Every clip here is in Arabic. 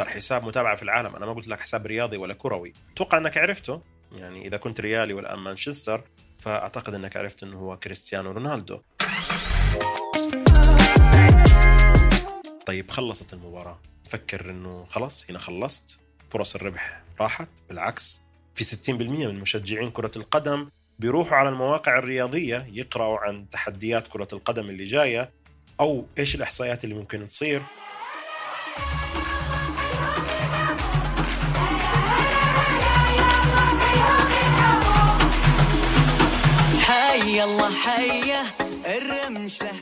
أكثر حساب متابعة في العالم. أنا ما قلت لك حساب رياضي ولا كروي. أتوقع إنك عرفته. يعني إذا كنت ريالي والآن مانشستر فأعتقد إنك عرفت إنه هو كريستيانو رونالدو. طيب خلصت المباراة. فكر إنه خلاص هنا خلصت. فرص الربح راحت. بالعكس في 60% من مشجعين كرة القدم بيروحوا على المواقع الرياضية يقرأوا عن تحديات كرة القدم اللي جاية أو إيش الإحصائيات اللي ممكن تصير. الله حيه الرمش له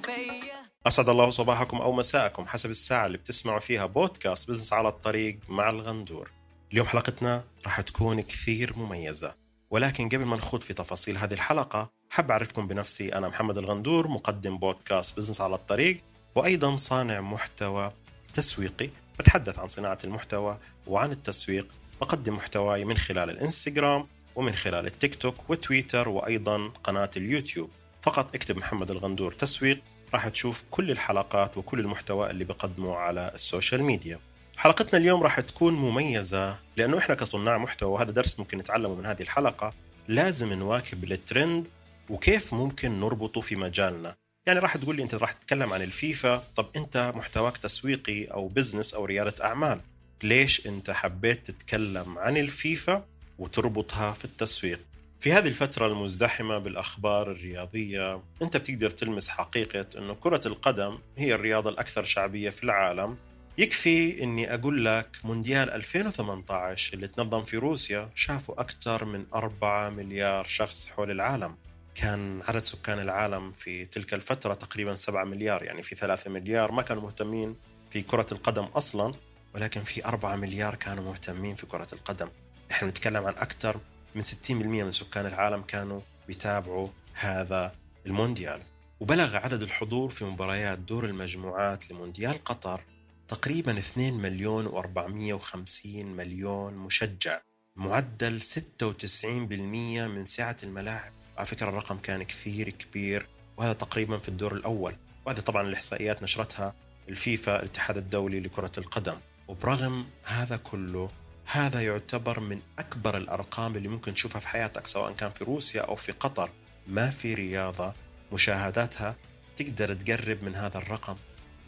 أسعد الله صباحكم أو مساءكم حسب الساعة اللي بتسمعوا فيها بودكاست business على الطريق مع الغندور. اليوم حلقتنا راح تكون كثير مميزة ولكن قبل ما نخوض في تفاصيل هذه الحلقة حاب أعرفكم بنفسي أنا محمد الغندور مقدم بودكاست business على الطريق وأيضا صانع محتوى تسويقي. بتحدث عن صناعة المحتوى وعن التسويق بقدم محتواي من خلال الإنستغرام ومن خلال التيك توك وتويتر وأيضا قناة اليوتيوب. فقط اكتب محمد الغندور تسويق راح تشوف كل الحلقات وكل المحتوى اللي بقدمه على ال social media. حلقتنا اليوم راح تكون مميزة لأنه إحنا كصناع محتوى وهذا درس ممكن نتعلمه من هذه الحلقة لازم نواكب الترند وكيف ممكن نربطه في مجالنا. يعني راح تقول لي أنت راح تتكلم عن الفيفا طب أنت محتواك تسويقي أو business أو ريادة أعمال؟ ليش أنت حبيت تتكلم عن الفيفا؟ وتربطها في التسويق. في هذه الفترة المزدحمة بالأخبار الرياضية أنت بتقدر تلمس حقيقة أنه كرة القدم هي الرياضة الأكثر شعبية في العالم. يكفي أني أقول لك مونديال 2018 اللي تنظم في روسيا شافوا أكثر من 4 مليار شخص حول العالم. كان عدد سكان العالم في تلك الفترة تقريبا 7 مليار يعني في 3 مليار ما كانوا مهتمين في كرة القدم أصلا ولكن في 4 مليار كانوا مهتمين في كرة القدم. إحنا نتكلم عن أكثر من 60% من سكان العالم كانوا بيتابعوا هذا المونديال. وبلغ عدد الحضور في مباريات دور المجموعات لمونديال قطر تقريبا 2 مليون و450 مليون مشجع. معدل 96% من سعة الملاعب. على فكرة الرقم كان كثير كبير وهذا تقريبا في الدور الأول. وهذا طبعا الإحصائيات نشرتها الفيفا الاتحاد الدولي لكرة القدم. وبرغم هذا كله هذا يعتبر من أكبر الأرقام اللي ممكن تشوفها في حياتك سواء كان في روسيا أو في قطر. ما في رياضة مشاهداتها تقدر تقرب من هذا الرقم.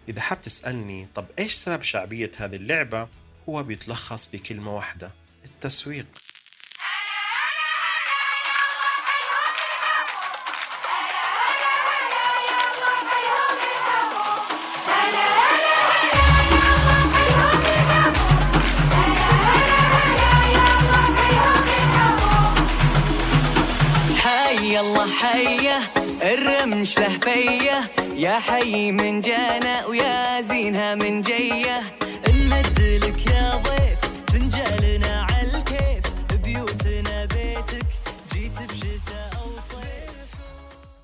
إذا حاب تسألني طب إيش سبب شعبية هذه اللعبة؟ هو بيتلخص في كلمة واحدة التسويق. حيه الرمش له فية. يا حي من جانا ويا زينها من جية. نمد لك يا ضيف فنجالنا على الكيف بيوتنا بيتك جيت بشتاء أو صيف.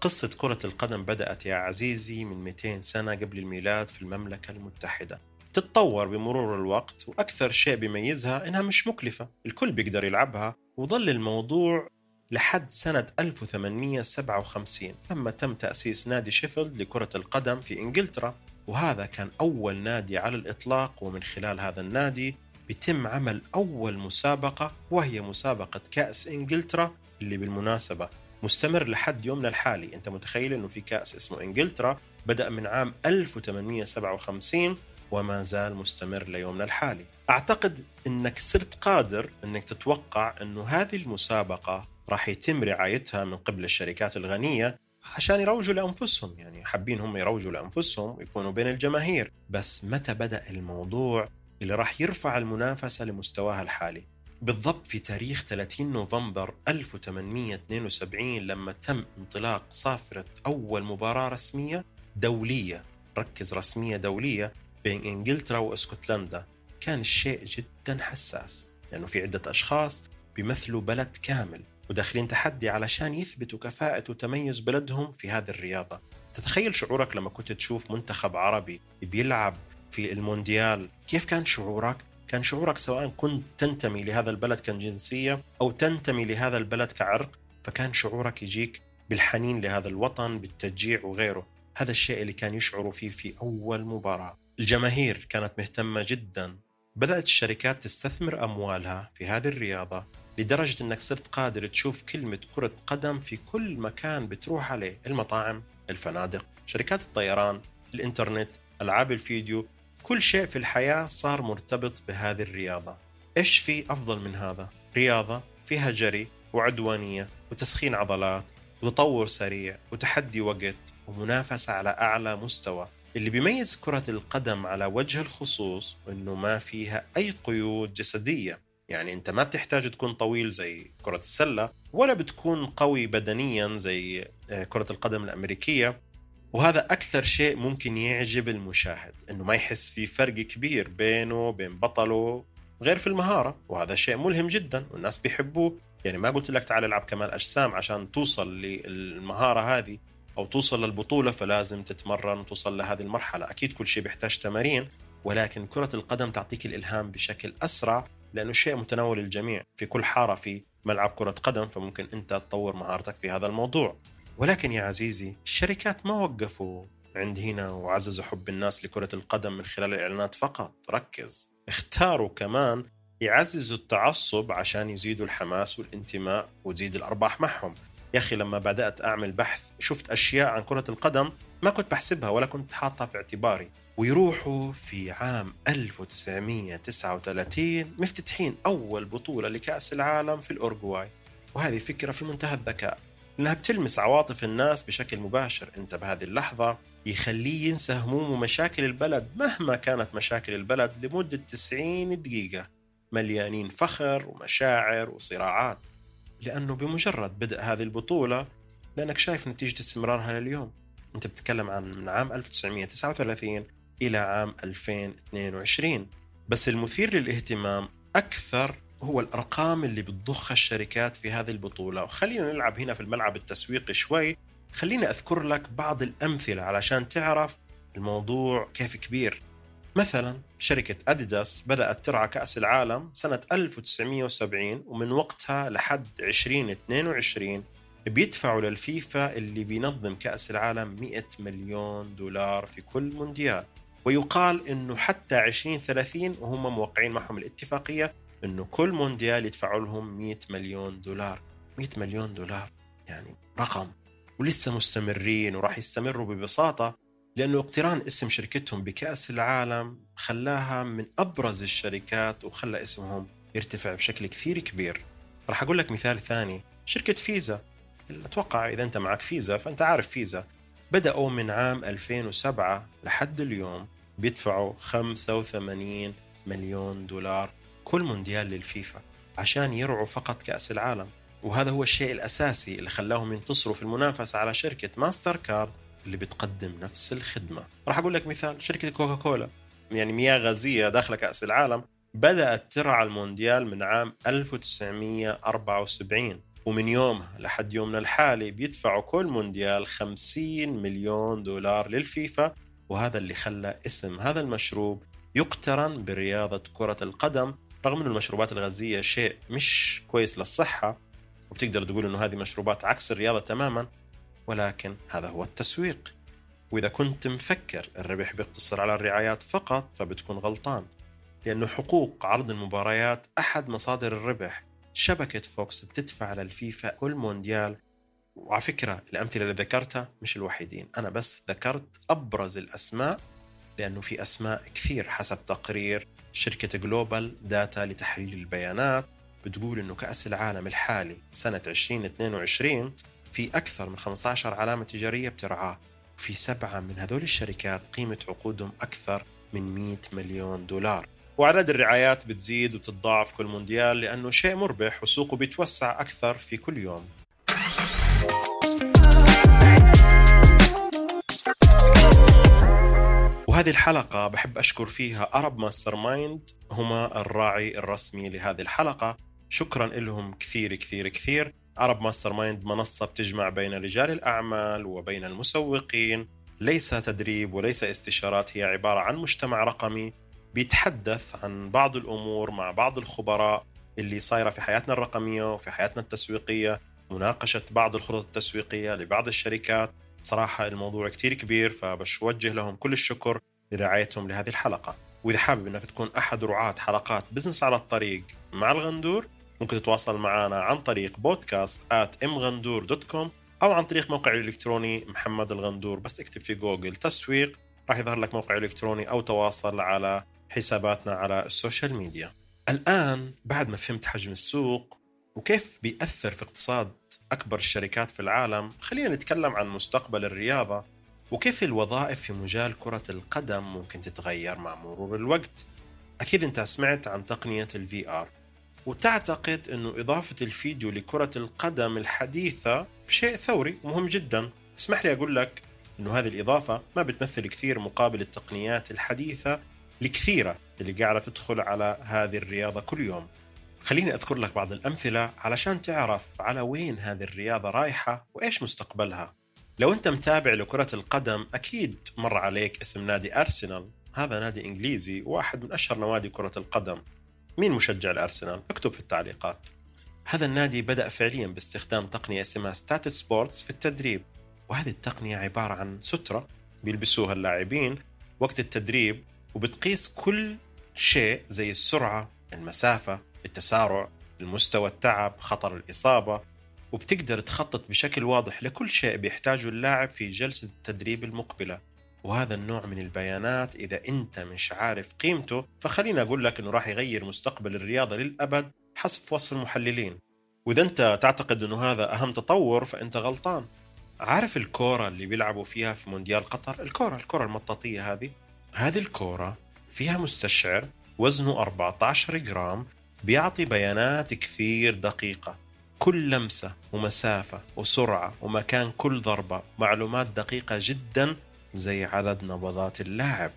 قصة كرة القدم بدأت يا عزيزي من 200 سنة قبل الميلاد في المملكة المتحدة. تتطور بمرور الوقت وأكثر شيء بيميزها إنها مش مكلفة. الكل بيقدر يلعبها وظل الموضوع لحد سنة 1857 لما تم تأسيس نادي شيفيلد لكرة القدم في إنجلترا وهذا كان أول نادي على الإطلاق ومن خلال هذا النادي بيتم عمل أول مسابقة وهي مسابقة كأس إنجلترا اللي بالمناسبة مستمر لحد يومنا الحالي. أنت متخيل أنه في كأس اسمه إنجلترا بدأ من عام 1857 وما زال مستمر ليومنا الحالي. أعتقد أنك صرت قادر أنك تتوقع أنه هذه المسابقة راح يتم رعايتها من قبل الشركات الغنية عشان يروجوا لأنفسهم يعني حابين هم يروجوا لأنفسهم ويكونوا بين الجماهير. بس متى بدأ الموضوع اللي راح يرفع المنافسة لمستواها الحالي؟ بالضبط في تاريخ 30 نوفمبر 1872 لما تم انطلاق صافرة أول مباراة رسمية دولية. ركز رسمية دولية بين إنجلترا وإسكتلندا. كان الشيء جدا حساس لأنه في عدة أشخاص بيمثلوا بلد كامل. وداخلين تحدي علشان يثبتوا كفاءة وتميز بلدهم في هذه الرياضة. تتخيل شعورك لما كنت تشوف منتخب عربي بيلعب في المونديال؟ كيف كان شعورك؟ كان شعورك سواء كنت تنتمي لهذا البلد كجنسية أو تنتمي لهذا البلد كعرق؟ فكان شعورك يجيك بالحنين لهذا الوطن بالتشجيع وغيره. هذا الشيء اللي كان يشعروا فيه في أول مباراة. الجماهير كانت مهتمة جدا. بدأت الشركات تستثمر أموالها في هذه الرياضة. لدرجة أنك صرت قادر تشوف كلمة كرة قدم في كل مكان بتروح عليه المطاعم الفنادق شركات الطيران الإنترنت ألعاب الفيديو كل شيء في الحياة صار مرتبط بهذه الرياضة. إيش في أفضل من هذا؟ رياضة فيها جري وعدوانية وتسخين عضلات وتطور سريع وتحدي وقت ومنافسة على أعلى مستوى. اللي بيميز كرة القدم على وجه الخصوص إنه ما فيها أي قيود جسدية. يعني أنت ما بتحتاج تكون طويل زي كرة السلة ولا بتكون قوي بدنيا زي آه، كرة القدم الأمريكية. وهذا أكثر شيء ممكن يعجب المشاهد إنه ما يحس في فرق كبير بينه وبين بطله غير في المهارة. وهذا شيء ملهم جدا والناس بيحبوه. يعني ما قلت لك تعال العب كمال أجسام عشان توصل للمهارة هذه أو توصل للبطولة فلازم تتمرن وتوصل لهذه المرحلة. أكيد كل شيء بيحتاج تمارين ولكن كرة القدم تعطيك الإلهام بشكل أسرع. لأنه شيء متناول الجميع في كل حارة في ملعب كرة قدم فممكن أنت تطور مهارتك في هذا الموضوع. ولكن يا عزيزي الشركات ما وقفوا عند هنا وعززوا حب الناس لكرة القدم من خلال الإعلانات فقط. ركز. اختاروا كمان يعززوا التعصب عشان يزيدوا الحماس والانتماء وتزيد الأرباح معهم. يا أخي لما بدأت أعمل بحث شفت أشياء عن كرة القدم ما كنت بحسبها ولا كنت حاطها في اعتباري. ويروحوا في عام 1939 مفتتحين أول بطولة لكأس العالم في الأورجواي وهذه فكرة في منتهى الذكاء إنها بتلمس عواطف الناس بشكل مباشر. أنت بهذه اللحظة يخليه ينسى هموم ومشاكل البلد مهما كانت مشاكل البلد لمدة 90 دقيقة. مليانين فخر ومشاعر وصراعات. لأنه بمجرد بدء هذه البطولة لأنك شايف نتيجة استمرارها لليوم. أنت بتتكلم عن من عام 1939 إلى عام 2022 بس المثير للاهتمام أكثر هو الأرقام اللي بتضخها الشركات في هذه البطولة. وخلينا نلعب هنا في الملعب التسويقي شوي. خليني أذكر لك بعض الأمثلة علشان تعرف الموضوع كيف كبير. مثلا شركة أديداس بدأت ترعى كأس العالم سنة 1970 ومن وقتها لحد 2022 بيدفعوا للفيفا اللي بينظم كأس العالم 100 مليون دولار في كل مونديال. ويقال إنه حتى 2030 وهم موقعين معهم الاتفاقية إنه كل مونديال يدفعوا لهم 100 مليون دولار. 100 مليون دولار يعني رقم. ولسه مستمرين وراح يستمروا ببساطة لأنه اقتران اسم شركتهم بكأس العالم خلاها من أبرز الشركات وخلى اسمهم يرتفع بشكل كثير كبير. راح أقول لك مثال ثاني. شركة فيزا. أتوقع إذا أنت معك فيزا فأنت عارف فيزا. بدأوا من عام 2007 لحد اليوم بيدفعوا 85 مليون دولار كل مونديال للفيفا عشان يرعوا فقط كأس العالم. وهذا هو الشيء الأساسي اللي خلاهم ينتصروا في المنافسة على شركة ماستر كارد اللي بتقدم نفس الخدمة. راح أقول لك مثال شركة كوكا كولا يعني مياه غازية داخل كأس العالم بدأت ترعى المونديال من عام 1974 ومن يومها لحد يومنا الحالي بيدفعوا كل مونديال 50 مليون دولار للفيفا. وهذا اللي خلى اسم هذا المشروب يقترن برياضة كرة القدم رغم أن المشروبات الغازية شيء مش كويس للصحة وبتقدر تقول أنه هذه مشروبات عكس الرياضة تماما ولكن هذا هو التسويق. وإذا كنت مفكر الربح بيقتصر على الرعايات فقط فبتكون غلطان لأنه حقوق عرض المباريات أحد مصادر الربح. شبكة Fox بتدفع للفيفا كل مونديال وعلى فكرة الأمثلة اللي ذكرتها مش الوحيدين أنا بس ذكرت أبرز الأسماء لأنه في أسماء كثير حسب تقرير شركة GlobalData لتحليل البيانات بتقول أنه كأس العالم الحالي سنة 2022 في أكثر من 15 علامة تجارية بترعاه في سبعة من هذول الشركات قيمة عقودهم أكثر من 100 مليون دولار. وأعداد الرعايات بتزيد وتتضاعف كل مونديال لأنه شيء مربح وسوقه بيتوسع أكثر في كل يوم. وهذه الحلقة بحب أشكر فيها Arab Mastermind هما الراعي الرسمي لهذه الحلقة. شكرا لهم كثير كثير كثير. Arab Mastermind منصة بتجمع بين رجال الأعمال وبين المسوقين. ليس تدريب وليس استشارات هي عبارة عن مجتمع رقمي بيتحدث عن بعض الأمور مع بعض الخبراء اللي صايرة في حياتنا الرقمية وفي حياتنا التسويقية مناقشة بعض الخطط التسويقية لبعض الشركات. صراحة الموضوع كتير كبير فبوجه لهم كل الشكر لرعايتهم لهذه الحلقة وإذا حابب إنك تكون أحد رعاة حلقات business على الطريق مع الغندور ممكن تتواصل معنا عن طريق podcast at mghandour.com أو عن طريق موقعي الإلكتروني محمد الغندور بس اكتب في جوجل تسويق راح يظهر لك موقع إلكتروني أو تواصل على حساباتنا على ال social media. الآن بعد ما فهمت حجم السوق وكيف بيأثر في اقتصاد أكبر الشركات في العالم، خلينا نتكلم عن مستقبل الرياضة وكيف الوظائف في مجال كرة القدم ممكن تتغير مع مرور الوقت. أكيد أنت سمعت عن تقنية الفي ار وتعتقد أنه إضافة الفيديو لكرة القدم الحديثة شيء ثوري ومهم جدا. اسمح لي أقول لك أنه هذه الإضافة ما بتمثل كثير مقابل التقنيات الحديثة الكثيرة اللي قاعدة تدخل على هذه الرياضة كل يوم. خليني أذكر لك بعض الأمثلة علشان تعرف على وين هذه الرياضة رايحة وإيش مستقبلها. لو أنت متابع لكرة القدم أكيد مر عليك اسم نادي أرسنال، هذا نادي إنجليزي واحد من أشهر نوادي كرة القدم. مين مشجع الأرسنال؟ اكتب في التعليقات. هذا النادي بدأ فعليا باستخدام تقنية اسمها STATSports في التدريب وهذه التقنية عبارة عن سترة بيلبسوها اللاعبين وقت التدريب وبتقيس كل شيء زي السرعة المسافة التسارع المستوى التعب خطر الإصابة وبتقدر تخطط بشكل واضح لكل شيء بيحتاجه اللاعب في جلسة التدريب المقبلة. وهذا النوع من البيانات إذا أنت مش عارف قيمته فخليني أقول لك أنه راح يغير مستقبل الرياضة للأبد حسب وصف المحللين. وإذا أنت تعتقد أنه هذا أهم تطور فأنت غلطان. عارف الكورة اللي بيلعبوا فيها في مونديال قطر؟ الكورة الكورة المطاطية هذه. هذه الكورة فيها مستشعر وزنه 14 جرام بيعطي بيانات كثير دقيقة. كل لمسة ومسافة وسرعة ومكان كل ضربة معلومات دقيقة جدا زي عدد نبضات اللاعب.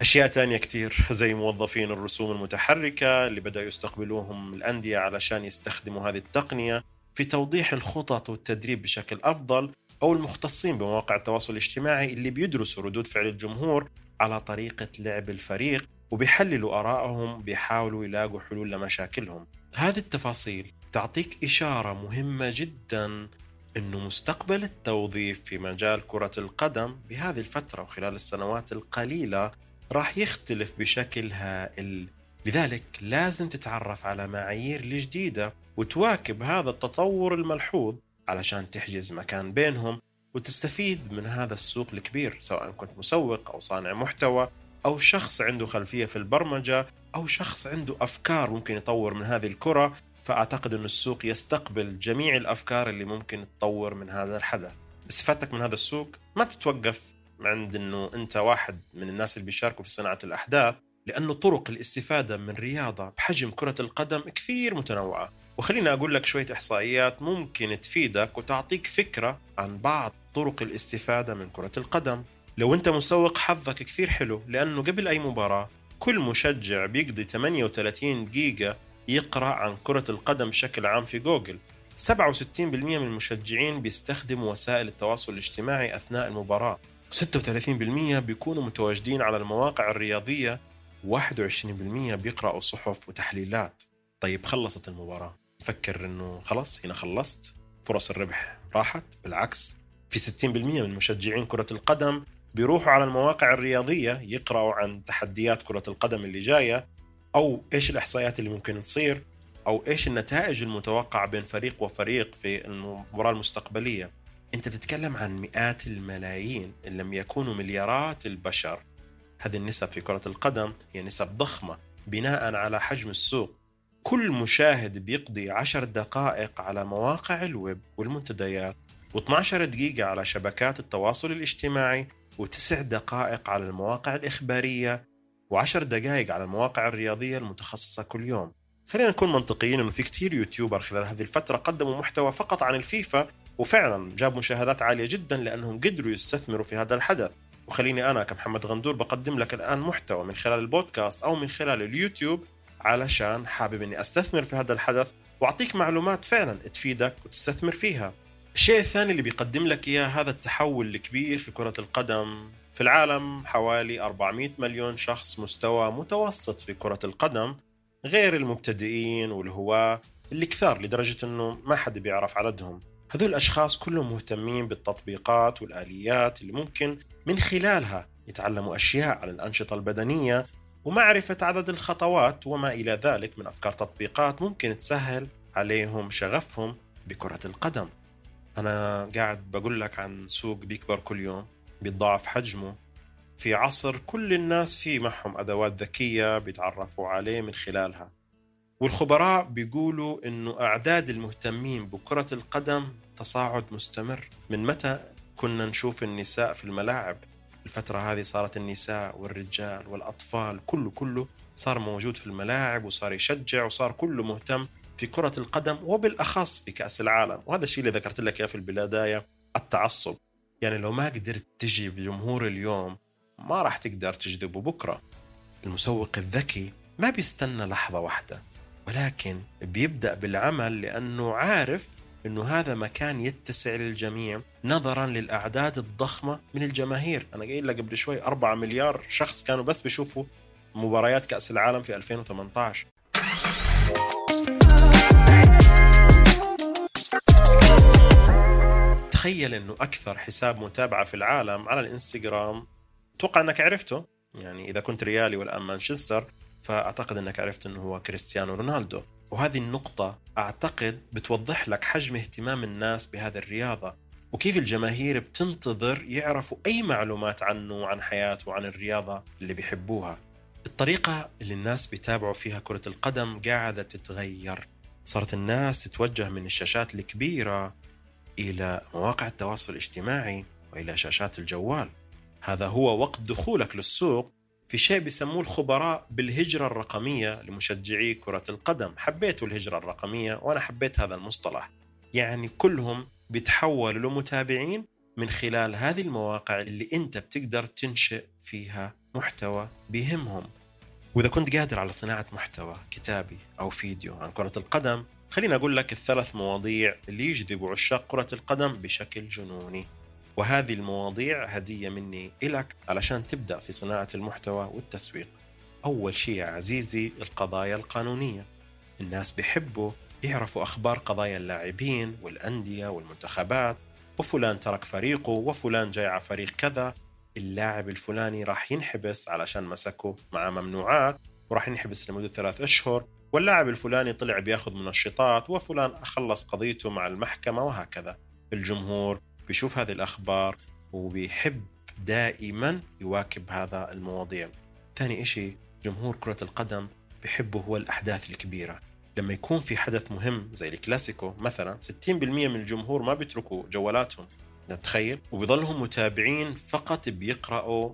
أشياء تانية كتير زي موظفين الرسوم المتحركة اللي بدأوا يستقبلوهم الأندية علشان يستخدموا هذه التقنية في توضيح الخطط والتدريب بشكل أفضل أو المختصين بمواقع التواصل الاجتماعي اللي بيدرسوا ردود فعل الجمهور على طريقة لعب الفريق وبيحللوا آرائهم بيحاولوا يلاقوا حلول لمشاكلهم. هذه التفاصيل تعطيك إشارة مهمة جدا أنه مستقبل التوظيف في مجال كرة القدم بهذه الفترة وخلال السنوات القليلة راح يختلف بشكل هائل. لذلك لازم تتعرف على معايير الجديدة وتواكب هذا التطور الملحوظ علشان تحجز مكان بينهم وتستفيد من هذا السوق الكبير سواء كنت مسوق أو صانع محتوى. أو شخص عنده خلفية في البرمجة أو شخص عنده أفكار ممكن يطور من هذه الكرة فأعتقد أن السوق يستقبل جميع الأفكار اللي ممكن تطور من هذا الحدث. استفادتك من هذا السوق؟ ما تتوقف عند أنه أنت واحد من الناس اللي بيشاركوا في صناعة الأحداث لأنه طرق الاستفادة من رياضة بحجم كرة القدم كثير متنوعة. وخليني أقول لك شوية إحصائيات ممكن تفيدك وتعطيك فكرة عن بعض طرق الاستفادة من كرة القدم. لو أنت مسوق حظك كثير حلو لأنه قبل أي مباراة كل مشجع بيقضي 38 دقيقة يقرأ عن كرة القدم بشكل عام في جوجل. 67% من المشجعين بيستخدموا وسائل التواصل الاجتماعي أثناء المباراة. 36% بيكونوا متواجدين على المواقع الرياضية. 21% بيقرأوا صحف وتحليلات. طيب خلصت المباراة. فكر إنه خلاص هنا خلصت. فرص الربح راحت. بالعكس في 60% من مشجعين كرة القدم بيروحوا على المواقع الرياضية يقرأوا عن تحديات كرة القدم اللي جاية أو إيش الإحصائيات اللي ممكن تصير أو إيش النتائج المتوقعة بين فريق وفريق في المباراة المستقبلية. أنت تتكلم عن مئات الملايين إن لم يكونوا مليارات البشر. هذه النسب في كرة القدم هي نسب ضخمة بناء على حجم السوق. كل مشاهد بيقضي عشر دقائق على مواقع الويب والمنتديات و12 دقيقة على شبكات التواصل الاجتماعي وتسع دقائق على المواقع الإخبارية وعشر دقائق على المواقع الرياضية المتخصصة كل يوم خلينا نكون منطقيين إنه في كتير YouTuber خلال هذه الفترة قدموا محتوى فقط عن الفيفا وفعلا جاب مشاهدات عالية جدا لأنهم قدروا يستثمروا في هذا الحدث وخليني أنا كمحمد غندور بقدم لك الآن محتوى من خلال البودكاست أو من خلال اليوتيوب علشان حابب إني أستثمر في هذا الحدث وأعطيك معلومات فعلا تفيدك وتستثمر فيها. الشيء الثاني اللي بيقدم لك إياه هذا التحول الكبير في كرة القدم في العالم حوالي 400 مليون شخص مستوى متوسط في كرة القدم غير المبتدئين والهواة اللي كثار لدرجة إنه ما حد بيعرف عددهم. هذول الأشخاص كلهم مهتمين بالتطبيقات والآليات اللي ممكن من خلالها يتعلموا أشياء عن الأنشطة البدنية ومعرفة عدد الخطوات وما إلى ذلك من أفكار تطبيقات ممكن تسهل عليهم شغفهم بكرة القدم أنا قاعد بقول لك عن سوق بيكبر كل يوم بيتضاعف حجمه. في عصر كل الناس فيه معهم أدوات ذكية بيتعرفوا عليه من خلالها. والخبراء بيقولوا أنه أعداد المهتمين بكرة القدم تصاعد مستمر. من متى كنا نشوف النساء في الملاعب؟ الفترة هذه صارت النساء والرجال والأطفال كله كله صار موجود في الملاعب وصار يشجع وصار كله مهتم. في كرة القدم وبالأخص في كأس العالم. وهذا الشيء اللي ذكرت لك إياه في البداية التعصب. يعني لو ما قدرت تجيب جمهور اليوم ما راح تقدر تجذبه بكرة. المسوق الذكي ما بيستنى لحظة واحدة ولكن بيبدأ بالعمل لأنه عارف أنه هذا مكان يتسع للجميع نظرا للأعداد الضخمة من الجماهير. أنا قايل لك قبل شوي 4 مليار شخص كانوا بس بيشوفوا مباريات كأس العالم في 2018 تخيل إنه أكثر حساب متابعة في العالم على الإنستغرام أتوقع إنك عرفته. يعني إذا كنت ريالي والآن مانشستر فأعتقد إنك عرفت إنه هو كريستيانو رونالدو. وهذه النقطة أعتقد بتوضح لك حجم اهتمام الناس بهذه الرياضة وكيف الجماهير بتنتظر يعرفوا أي معلومات عنه وعن حياته وعن الرياضة اللي بيحبوها. الطريقة اللي الناس بيتابعوا فيها كرة القدم قاعدة تتغير. صارت الناس تتوجه من الشاشات الكبيرة إلى مواقع التواصل الاجتماعي وإلى شاشات الجوال. هذا هو وقت دخولك للسوق في شيء بيسموه الخبراء بالهجرة الرقمية لمشجعي كرة القدم. حبيتوا الهجرة الرقمية وأنا حبيت هذا المصطلح. يعني كلهم بيتحولوا لمتابعين من خلال هذه المواقع اللي أنت بتقدر تنشئ فيها محتوى بيهمهم. وإذا كنت قادر على صناعة محتوى كتابي أو فيديو عن كرة القدم خليني أقول لك الثلاث مواضيع اللي يجذبوا عشاق كرة القدم بشكل جنوني. وهذه المواضيع هدية مني إلك علشان تبدأ في صناعة المحتوى والتسويق. أول شيء يا عزيزي القضايا القانونية. الناس بيحبوا يعرفوا أخبار قضايا اللاعبين والأندية والمنتخبات. وفلان ترك فريقه وفلان جاي على فريق كذا. اللاعب الفلاني راح ينحبس علشان مسكه مع ممنوعات وراح ينحبس لمدة ثلاث أشهر. واللاعب الفلاني طلع بياخذ منشطات وفلان أخلص قضيته مع المحكمة وهكذا. الجمهور بيشوف هذه الأخبار وبيحب دائما يواكب هذا المواضيع. ثاني إشي جمهور كرة القدم بيحبه هو الأحداث الكبيرة. لما يكون في حدث مهم زي الكلاسيكو مثلا 60% من الجمهور ما بيتركوا جوالاتهم. تخيل وبيضلهم متابعين فقط بيقرأوا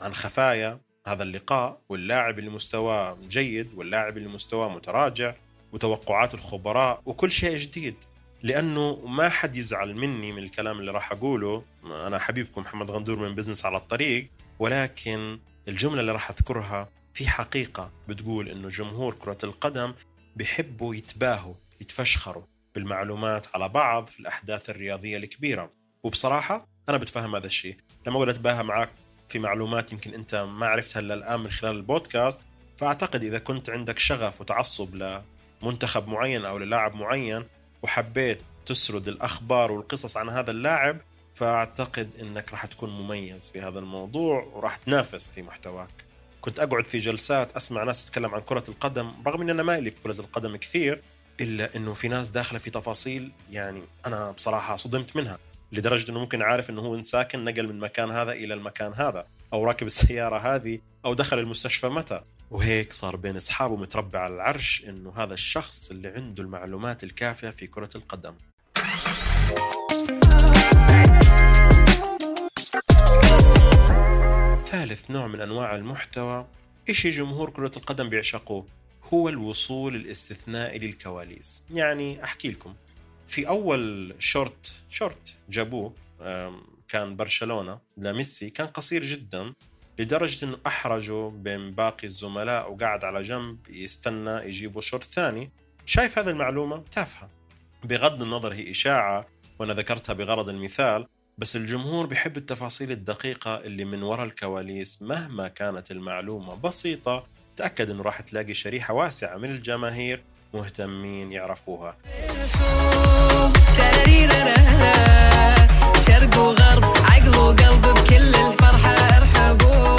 عن خفايا. هذا اللقاء واللاعب اللي مستواه جيد واللاعب اللي مستواه متراجع وتوقعات الخبراء وكل شيء جديد. لأنه ما حد يزعل مني من الكلام اللي راح أقوله. أنا حبيبكم محمد غندور من بزنس على الطريق. ولكن الجملة اللي راح أذكرها في حقيقة بتقول إنه جمهور كرة القدم بيحبوا يتباهوا يتفشخروا بالمعلومات على بعض في الأحداث الرياضية الكبيرة. وبصراحة أنا بتفهم هذا الشيء. لما أقول أتباهى معك في معلومات يمكن انت ما عرفتها إلا الآن من خلال البودكاست فأعتقد إذا كنت عندك شغف وتعصب لمنتخب معين أو للاعب معين وحبيت تسرد الأخبار والقصص عن هذا اللاعب فأعتقد إنك راح تكون مميز في هذا الموضوع وراح تنافس في محتواك. كنت أقعد في جلسات أسمع ناس تتكلم عن كرة القدم رغم اني أنا مالي في كرة القدم كثير إلا إنه في ناس داخلة في تفاصيل يعني أنا بصراحة صدمت منها لدرجة إنه ممكن عارف إنه هو ساكن نقل من مكان هذا إلى المكان هذا أو راكب السيارة هذه أو دخل المستشفى متى؟ وهيك صار بين أصحابه متربع على العرش إنه هذا الشخص اللي عنده المعلومات الكافية في كرة القدم. ثالث نوع من أنواع المحتوى إيش جمهور كرة القدم بيعشقوه؟ هو الوصول الاستثنائي للكواليس. يعني أحكي لكم. في أول شورت شورت جابوه كان برشلونة لميسي كان قصير جدا لدرجة إنه احرجوا بين باقي الزملاء وقعد على جنب يستنى يجيبوا شورت ثاني. شايف هذه المعلومة؟ تافهة. بغض النظر هي إشاعة وأنا ذكرتها بغرض المثال بس الجمهور بيحب التفاصيل الدقيقة اللي من وراء الكواليس مهما كانت المعلومة بسيطة تأكد إنه راح تلاقي شريحة واسعة من الجماهير مهتمين يعرفوها. شرق وغرب عقل وقلب بكل الفرحة أرحبوا.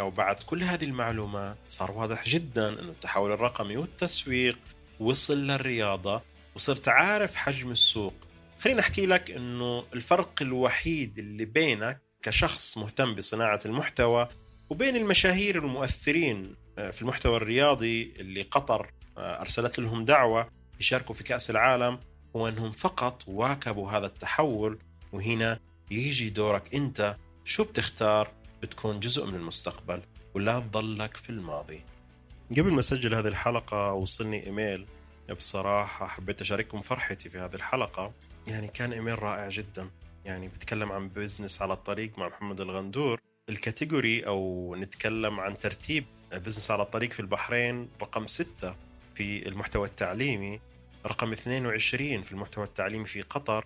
وبعد كل هذه المعلومات صار واضح جدا إنه التحول الرقمي والتسويق وصل للرياضة وصرت عارف حجم السوق. خليني أحكي لك إنه الفرق الوحيد اللي بينك كشخص مهتم بصناعة المحتوى وبين المشاهير المؤثرين آه، في المحتوى الرياضي اللي قطر آه، أرسلت لهم دعوة يشاركوا في كأس العالم هو أنهم فقط واكبوا هذا التحول وهنا يجي دورك أنت شو بتختار؟ بتكون جزء من المستقبل ولا تضلك في الماضي. قبل ما أسجل هذه الحلقة وصلني إيميل بصراحة حبيت أشارككم فرحتي في هذه الحلقة. يعني كان إيميل رائع جدا. يعني بتكلم عن بزنس على الطريق مع محمد الغندور. ال category أو نتكلم عن ترتيب بزنس على الطريق في البحرين رقم ستة في المحتوى التعليمي رقم 22 في المحتوى التعليمي في قطر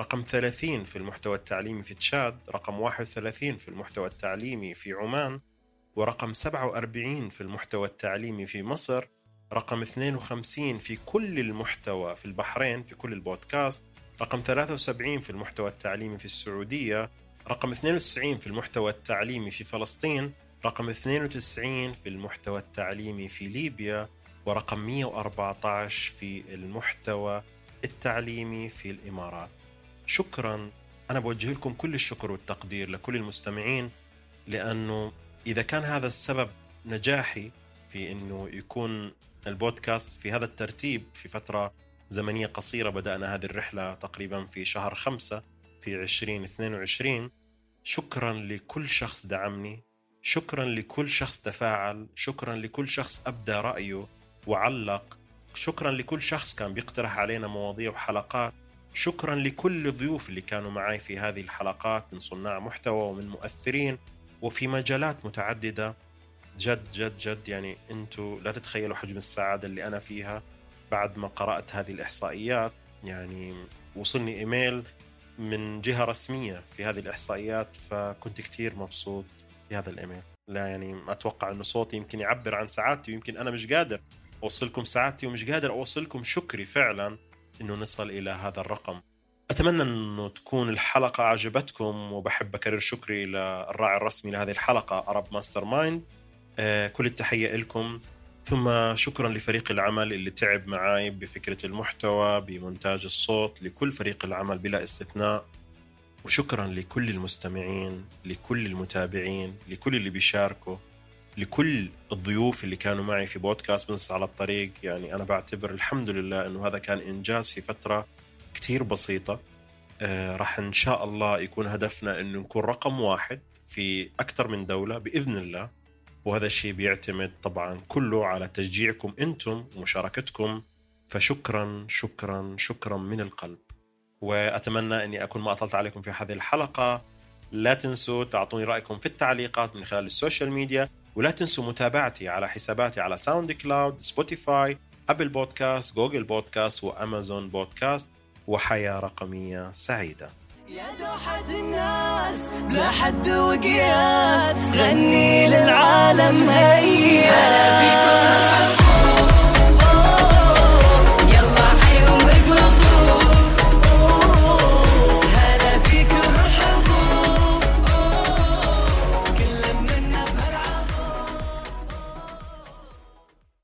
رقم 30 في المحتوى التعليمي في تشاد رقم 31 في المحتوى التعليمي في عمان ورقم 47 في المحتوى التعليمي في مصر رقم 52 في كل المحتوى في البحرين في كل البودكاست رقم 73 في المحتوى التعليمي في السعودية رقم 92 في المحتوى التعليمي في فلسطين رقم 92 في المحتوى التعليمي في ليبيا ورقم 114 في المحتوى التعليمي في الإمارات. شكرا. أنا بوجه لكم كل الشكر والتقدير لكل المستمعين لأنه إذا كان هذا السبب نجاحي في أنه يكون البودكاست في هذا الترتيب في فترة زمنية قصيرة بدأنا هذه الرحلة تقريبا في شهر خمسة في 2022 شكرا لكل شخص دعمني شكرا لكل شخص تفاعل شكرا لكل شخص أبدى رأيه وعلق شكرا لكل شخص كان بيقترح علينا مواضيع وحلقات شكرا لكل الضيوف اللي كانوا معي في هذه الحلقات من صناع محتوى ومن مؤثرين وفي مجالات متعددة. جد جد جد يعني أنتم لا تتخيلوا حجم السعادة اللي أنا فيها بعد ما قرأت هذه الإحصائيات يعني وصلني إيميل من جهة رسمية في هذه الإحصائيات فكنت كتير مبسوط بهذا الإيميل. لا يعني أتوقع أنه صوتي يمكن يعبر عن سعادتي ويمكن أنا مش قادر أوصلكم سعادتي ومش قادر أوصلكم شكري فعلا أنه نصل إلى هذا الرقم. أتمنى أنه تكون الحلقة عجبتكم وبحب أكرر شكري للراعي الرسمي لهذه الحلقة Arab Mastermind كل التحية لكم ثم شكرا لفريق العمل اللي تعب معي بفكرة المحتوى بمونتاج الصوت لكل فريق العمل بلا استثناء. وشكرا لكل المستمعين لكل المتابعين لكل اللي بيشاركوا لكل الضيوف اللي كانوا معي في بودكاست بزنس على الطريق. يعني أنا بعتبر الحمد لله أنه هذا كان إنجاز في فترة كتير بسيطة. آه راح إن شاء الله يكون هدفنا أنه نكون رقم واحد في أكثر من دولة بإذن الله. وهذا الشيء بيعتمد طبعا كله على تشجيعكم أنتم ومشاركتكم فشكرا شكرا شكرا من القلب. وأتمنى أني أكون ما أطلت عليكم في هذه الحلقة. لا تنسوا تعطوني رأيكم في التعليقات من خلال ال social media. ولا تنسوا متابعتي على حساباتي على SoundCloud Spotify ابل بودكاست جوجل بودكاست وأمازون بودكاست وحياة رقمية سعيدة. يا دوحة الناس بلا حد وقياس غني للعالم هيا. هلا بكم